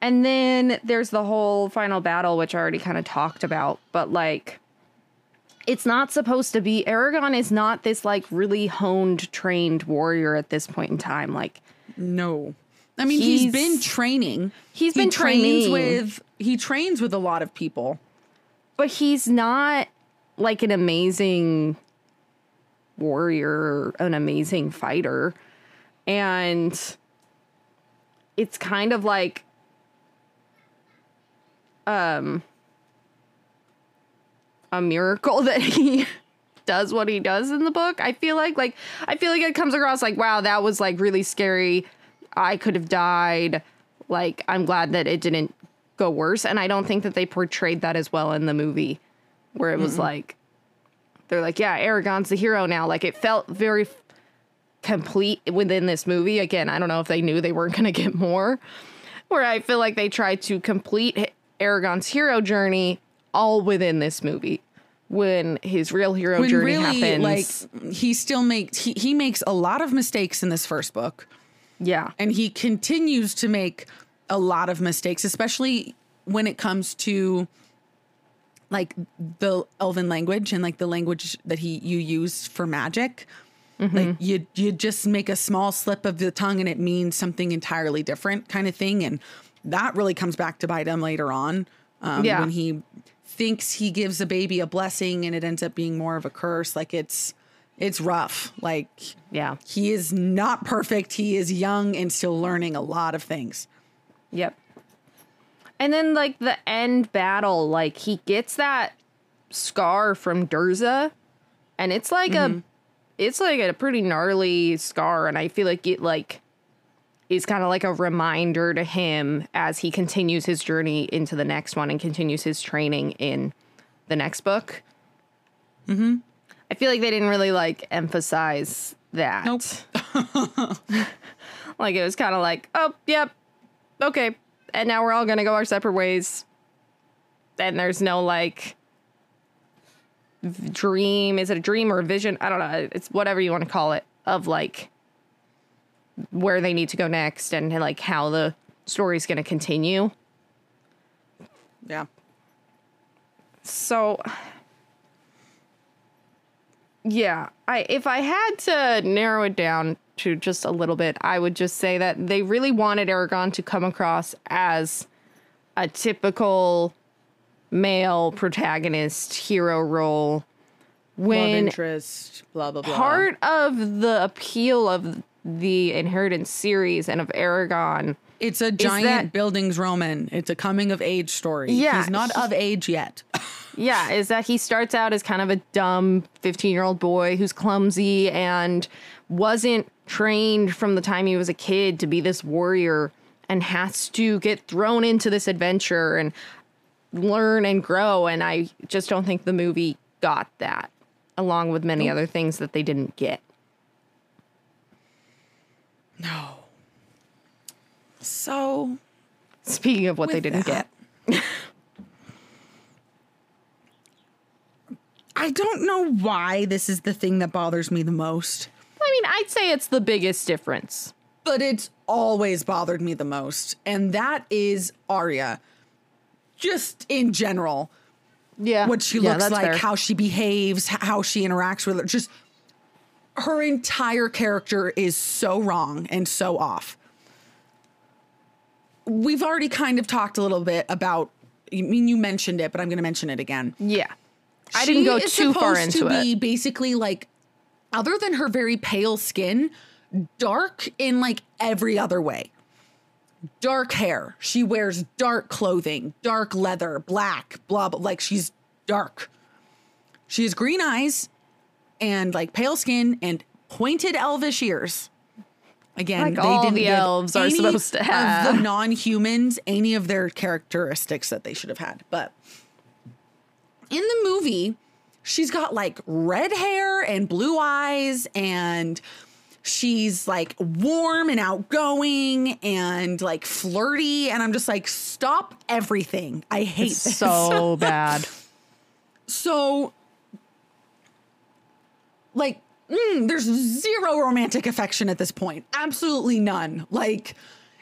And then there's the whole final battle, which I already kind of talked about, but like it's not supposed to be Eragon is not this like really honed trained warrior at this point in time. Like No. I mean, he's He's- been training. He's been trains training. with he trains with a lot of people. but he's not like an amazing warrior an amazing fighter. And it's kind of like um a miracle (laughs) that he does what he does in the book i feel like. Like i feel like it comes across like wow that was like really scary. I could have died. Like i'm glad that it didn't go worse. And i don't think that they portrayed that as well in the movie where it was mm-hmm. like they're like yeah eragon's the hero now. Like it felt very f- complete within this movie. Again i don't know if they knew they weren't going to get more. Where i feel like they tried to complete eragon's hero journey all within this movie. When his real hero When journey really, happens. like, he still makes he, he makes a lot of mistakes in this first book. yeah. And he continues to make a lot of mistakes especially when it comes to like the elven language and like the language that he you use for magic like you you just make a small slip of the tongue and it means something entirely different kind of thing and that really comes back to bite him later on um, Yeah. when he thinks he gives a baby a blessing and it ends up being more of a curse like it's it's rough like yeah he is not perfect. He is young and still learning a lot of things. Yep. And then like the end battle, like he gets that scar from Durza, and it's like a it's like a pretty gnarly scar, and I feel like it like is kind of like a reminder to him as he continues his journey into the next one and continues his training in the next book. Mm-hmm. I feel like they didn't really like emphasize that. Nope. (laughs) like it was kind of like, oh, yep, okay, and now we're all gonna go our separate ways. And there's no like dream. Is it a dream or a vision? I don't know. It's whatever you want to call it. Of like where they need to go next and like how the story's gonna continue. Yeah. So Yeah, I if I had to narrow it down to just a little bit, I would just say that they really wanted Eragon to come across as a typical male protagonist hero role Love interest, blah blah blah. part of the appeal of the inheritance series and of Eragon It's a giant that- bildungsroman. It's a coming of age story. Yeah, He's not he- of age yet. (laughs) Yeah, is that he starts out as kind of a dumb 15 year old boy who's clumsy and wasn't trained from the time he was a kid to be this warrior and has to get thrown into this adventure and learn and grow. And I just don't think the movie got that, along with many other things that they didn't get. No. So Speaking of what they didn't that- get. I don't know why this is the thing that bothers me the most, I mean, I'd say it's the biggest difference. but it's always bothered me the most, and that is Arya. Just in general, Yeah. what she Yeah, looks like, fair. how she behaves, how she interacts with her. Just her entire character is so wrong and so off. We've already kind of talked a little bit about. I mean, you mentioned it, but I'm going to mention it again. Yeah. I didn't go too far into to it. Be basically like, other than her very pale skin, dark in like every other way. Dark hair. She wears dark clothing, dark leather, black, blah blah. Like she's dark. She has green eyes, and like pale skin and pointed elvish ears. Again, Like all the give elves are supposed to of have. the non-humans any of their characteristics that they should have had, but in the movie, she's got like red hair and blue eyes, and she's like warm and outgoing and like flirty. And I'm just like, stop everything. I hate this. so (laughs) bad. So, like, mm, there's zero romantic affection at this point. Absolutely none. Like,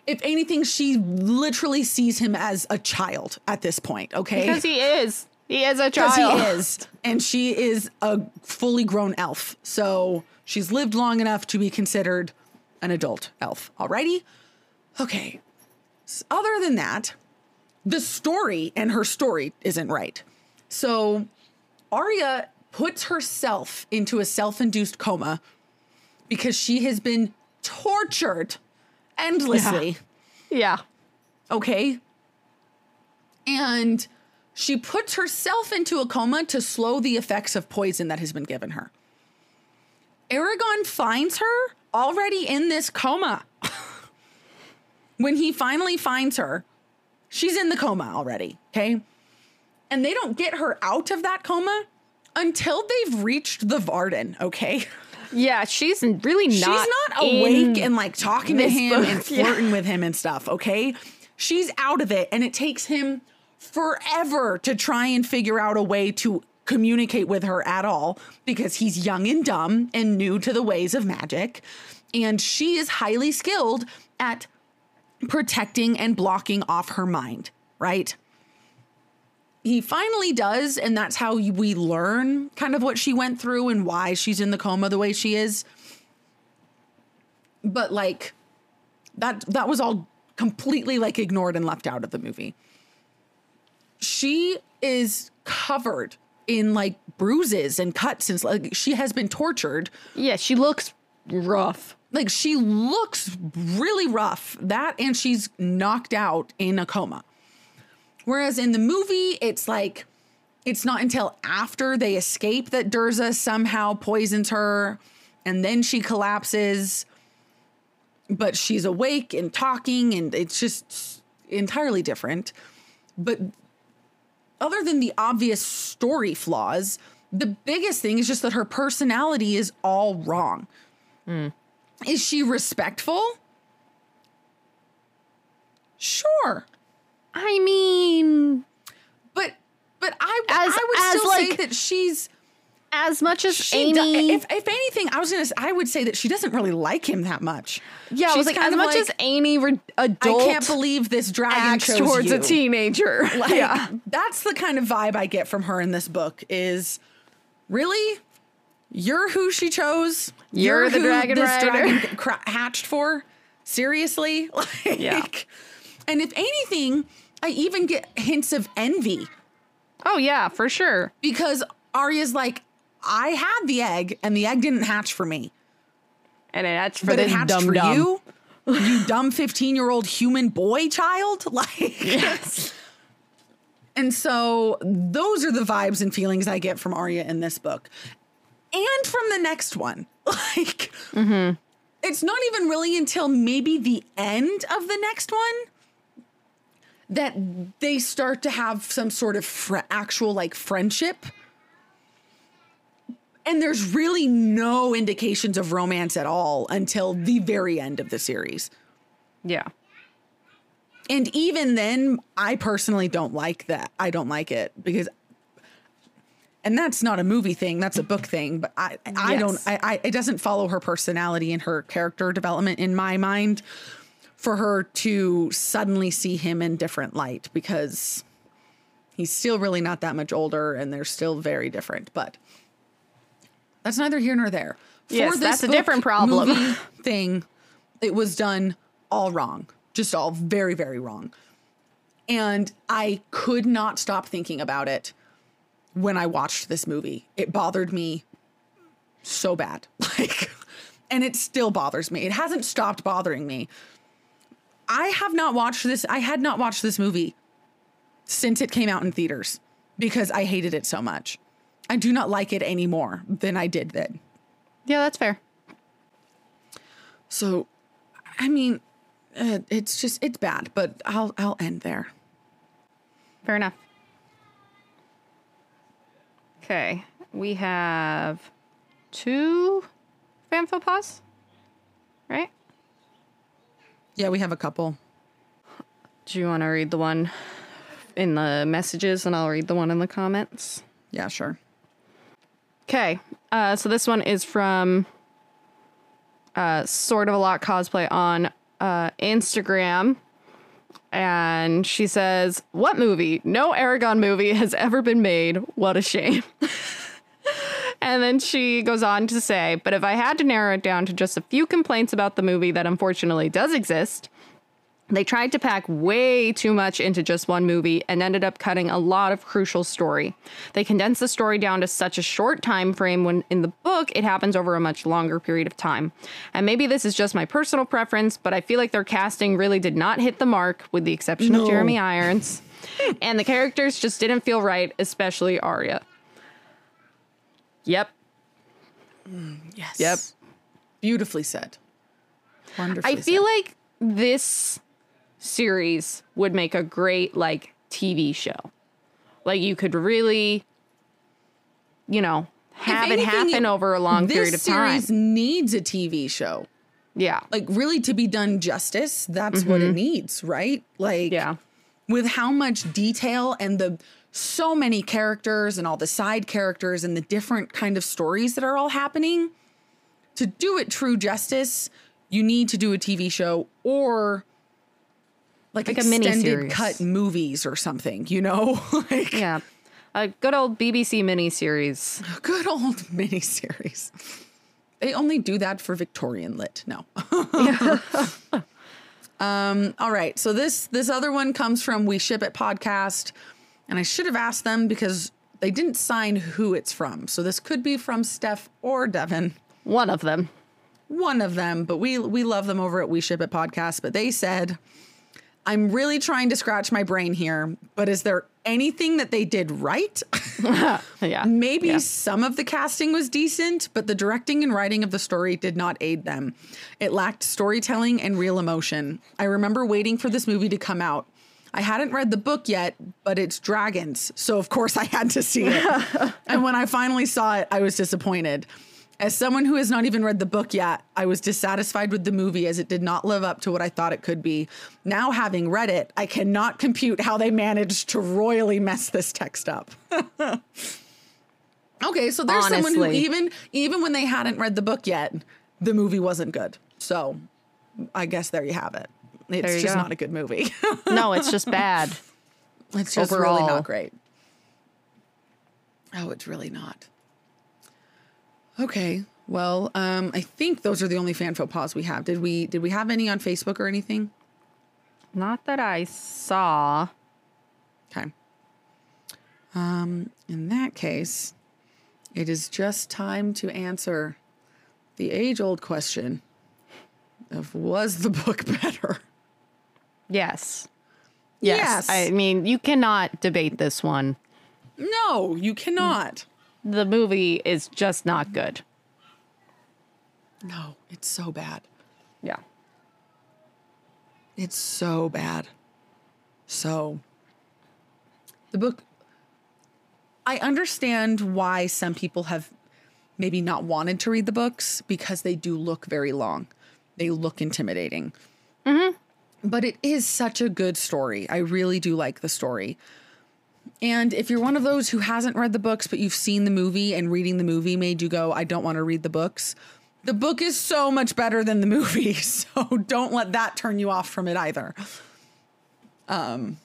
if anything, she literally sees him as a child at this point. Okay, Because he is. He is a child. he is, and she is a fully grown elf. So she's lived long enough to be considered an adult elf. Alrighty, okay. Other than that, the story and her story isn't right. So Arya puts herself into a self-induced coma because she has been tortured endlessly Yeah. okay? And she puts herself into a coma to slow the effects of poison that has been given her. Eragon finds her already in this coma. (laughs) when he finally finds her, she's in the coma already, okay? And they don't get her out of that coma until they've reached the Varden, okay? (laughs) Yeah, she's really not. She's not awake and like talking to him book, and (laughs) yeah. flirting with him and stuff, okay? She's out of it and it takes him forever to try and figure out a way to communicate with her at all because he's young and dumb and new to the ways of magic. And she is highly skilled at protecting and blocking off her mind, right? He finally does, and that's how we learn kind of what she went through and why she's in the coma the way she is but like that that was all completely like ignored and left out of the movie. She is covered in like bruises and cuts and like she has been tortured. Yeah, she looks rough. Like she looks really rough. That and she's knocked out in a coma. Whereas in the movie, it's like it's not until after they escape that Durza somehow poisons her and then she collapses. But she's awake and talking, and it's just entirely different. But other than the obvious story flaws, the biggest thing is just that her personality is all wrong. Hmm. Is she respectful? Sure. I mean, But but I As- I would still say like, that she's as much as she do- Amy. if if anything, I was gonna I would say that she doesn't really like him that much. yeah, I She's was like, as much like, as Amy, re- I can't believe this dragon chose towards you. a teenager. (laughs) Like, yeah. that's the kind of vibe I get from her in this book. Is really You're who she chose. You're the who dragon this rider. dragon (laughs) cra- hatched for. Seriously? (laughs) Like, Yeah. And if anything, I even get hints of envy Oh yeah, for sure. because Arya's like, I had the egg and the egg didn't hatch for me. And that's for but it hatched dumb for dumb. you, you dumb fifteen-year-old human boy child. (laughs) Like, Yes. and so those are the vibes and feelings I get from Arya in this book, and from the next one. (laughs) Like, mm-hmm. it's not even really until maybe the end of the next one that they start to have some sort of fr- actual like friendship. And there's really no indications of romance at all until the very end of the series. Yeah. And even then, I personally don't like that. I don't like it because, and that's not a movie thing. That's a book thing. But I, I Yes. don't. I, I, it doesn't follow her personality and her character development in my mind for her to suddenly see him in different light because he's still really not that much older and they're still very different. But that's neither here nor there. Yes, that's a different problem. (laughs) thing, it was done all wrong, just all very, very wrong. And I could not stop thinking about it when I watched this movie. It bothered me so bad. (laughs) Like, and it still bothers me. It hasn't stopped bothering me. I have not watched this. I had not watched this movie since it came out in theaters because I hated it so much. I do not like it any more than I did then. Yeah, that's fair. So, I mean, uh, it's just it's bad, but I'll I'll end there. Fair enough. Okay. We have two fan faux pas, right? Yeah, we have a couple. Do you want to read the one in the messages and I'll read the one in the comments? Yeah, sure. Okay. Uh, so this one is from uh, sort of a lot cosplay on uh, Instagram. And she says, What movie? No Eragon movie has ever been made. What a shame. (laughs) and then she goes on to say, But if I had to narrow it down to just a few complaints about the movie that unfortunately does exist, they tried to pack way too much into just one movie and ended up cutting a lot of crucial story. They condensed the story down to such a short time frame when in the book it happens over a much longer period of time. And maybe this is just my personal preference, but I feel like their casting really did not hit the mark with the exception No. of Jeremy Irons. (laughs) and the characters just didn't feel right, especially Arya. Yep. Yes. Yep. Beautifully said. Wonderfully. I feel said. like this series would make a great like TV show. Like you could really, you know, have it happen over a long period of time. This series needs a TV show. Yeah. Like really to be done justice, that's what it needs, right? Like Mm-hmm. Yeah. with how much detail and the so many characters and all the side characters and the different kind of stories that are all happening to do it true justice you need to do a tv show or like, Like a extended miniseries. cut movies or something you know (laughs) like Yeah. A good old BBC miniseries. good old (laughs) miniseries they only do that for victorian lit no (laughs) um all right so this this other one comes from we ship it podcast and i should have asked them because they didn't sign who it's from so this could be from steph or devin One of them. one of them, but we we love them over at We Ship It Podcast. But they said, I'm really trying to scratch my brain here, but is there anything that they did right? (laughs) (laughs) Yeah. Maybe Yeah. some of the casting was decent, but the directing and writing of the story did not aid them. It lacked storytelling and real emotion. I remember waiting for this movie to come out. I hadn't read the book yet, but it's dragons, so of course I had to see it. (laughs) and when I finally saw it, I was disappointed. As someone who has not even read the book yet, I was dissatisfied with the movie as it did not live up to what I thought it could be. Now, having read it, I cannot compute how they managed to royally mess this text up. (laughs) okay, so there's someone who even even when they hadn't read the book yet, the movie wasn't good. So, I guess there you have it. It's just go. not a good movie. (laughs) No, it's just bad. it's just really not great. Oh, it's really not. Okay. Well, um, I think those are the only fan faux pas we have. Did we did we have any on Facebook or anything? Not that I saw. Okay. Um, in that case, it is just time to answer the age old question of was the book (laughs) better? Yes. Yes. Yes. I mean, you cannot debate this one. No, you cannot. The movie is just not good. No, it's so bad. Yeah. It's so bad. So, the book, I understand why some people have maybe not wanted to read the books because they do look very long. They look intimidating. Mm-hmm. But it is such a good story. I really do like the story. And if you're one of those who hasn't read the books, but you've seen the movie and reading the movie made you go, I don't want to read the books, the book is so much better than the (laughs) movie. So don't let that turn you off from it either. Um,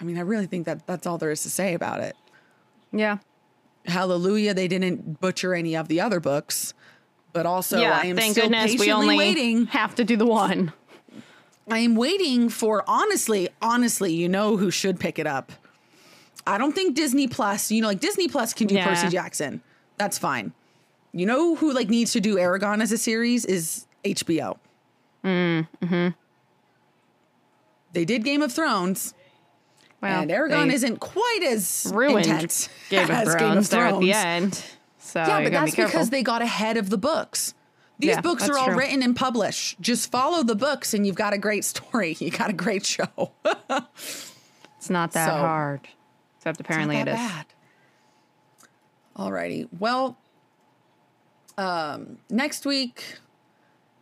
I mean, I really think that that's all there is to say about it. Yeah. Hallelujah, they didn't butcher any of the other books, but also yeah. I am thank still goodness patiently we only waiting. have to do the one. I am waiting for honestly, honestly, you know who should pick it up. I don't think Disney Plus, you know, like Disney Plus can do Yeah. Percy Jackson. That's fine. You know who like needs to do Eragon as a series is HBO. Mm, hmm They did Game of Thrones, Well, and Eragon isn't quite as ruined intense Game of (laughs) as Thrones Game of there at the end. So Yeah, but that's be because they got ahead of the books. These Yeah, books are all true. written and published. Just follow the books and you've got a great story. (laughs) You got a great show. it's not that So- hard. Except apparently Not it that is. bad. Alrighty. Well, um, next week,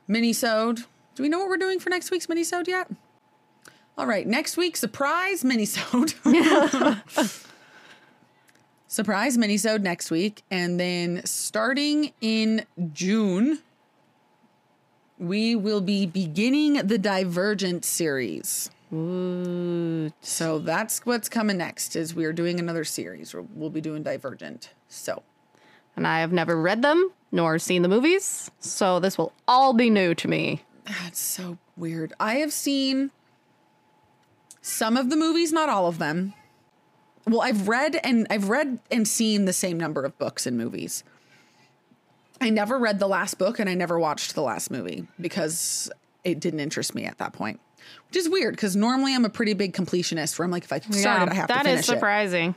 minisode. Do we know what we're doing for next week's minisode yet? All right, next week, surprise minisode. (laughs) surprise minisode next week, and then starting in June, we will be beginning the Divergent series. Ooh. So that's what's coming next. Is we are doing another series. We'll, we'll be doing Divergent. So And I have never read them nor seen the movies, so this will all be new to me. that's so weird. I have seen some of the movies, not all of them. Well, I've read and I've read and seen the same number of books and movies. I never read the last book and I never watched the last movie because it didn't interest me at that point. Which is weird because normally I'm a pretty big completionist where I'm like, if I started, I have to finish is it. surprising.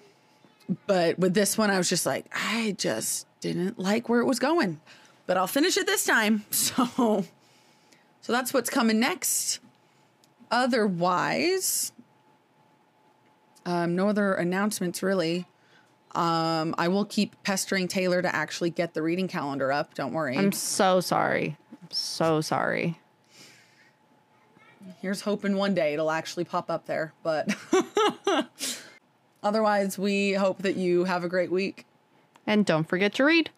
But with this one, I was just like, I just didn't like where it was going. But I'll finish it this time. (laughs) So, so that's what's coming next. Otherwise, um, no other announcements really. Um, I will keep pestering Taylor to actually get the reading calendar up. Don't worry. I'm so sorry. I'm so sorry. Here's hoping one day it'll actually pop up there. But (laughs) otherwise, we hope that you have a great week. And don't forget to read.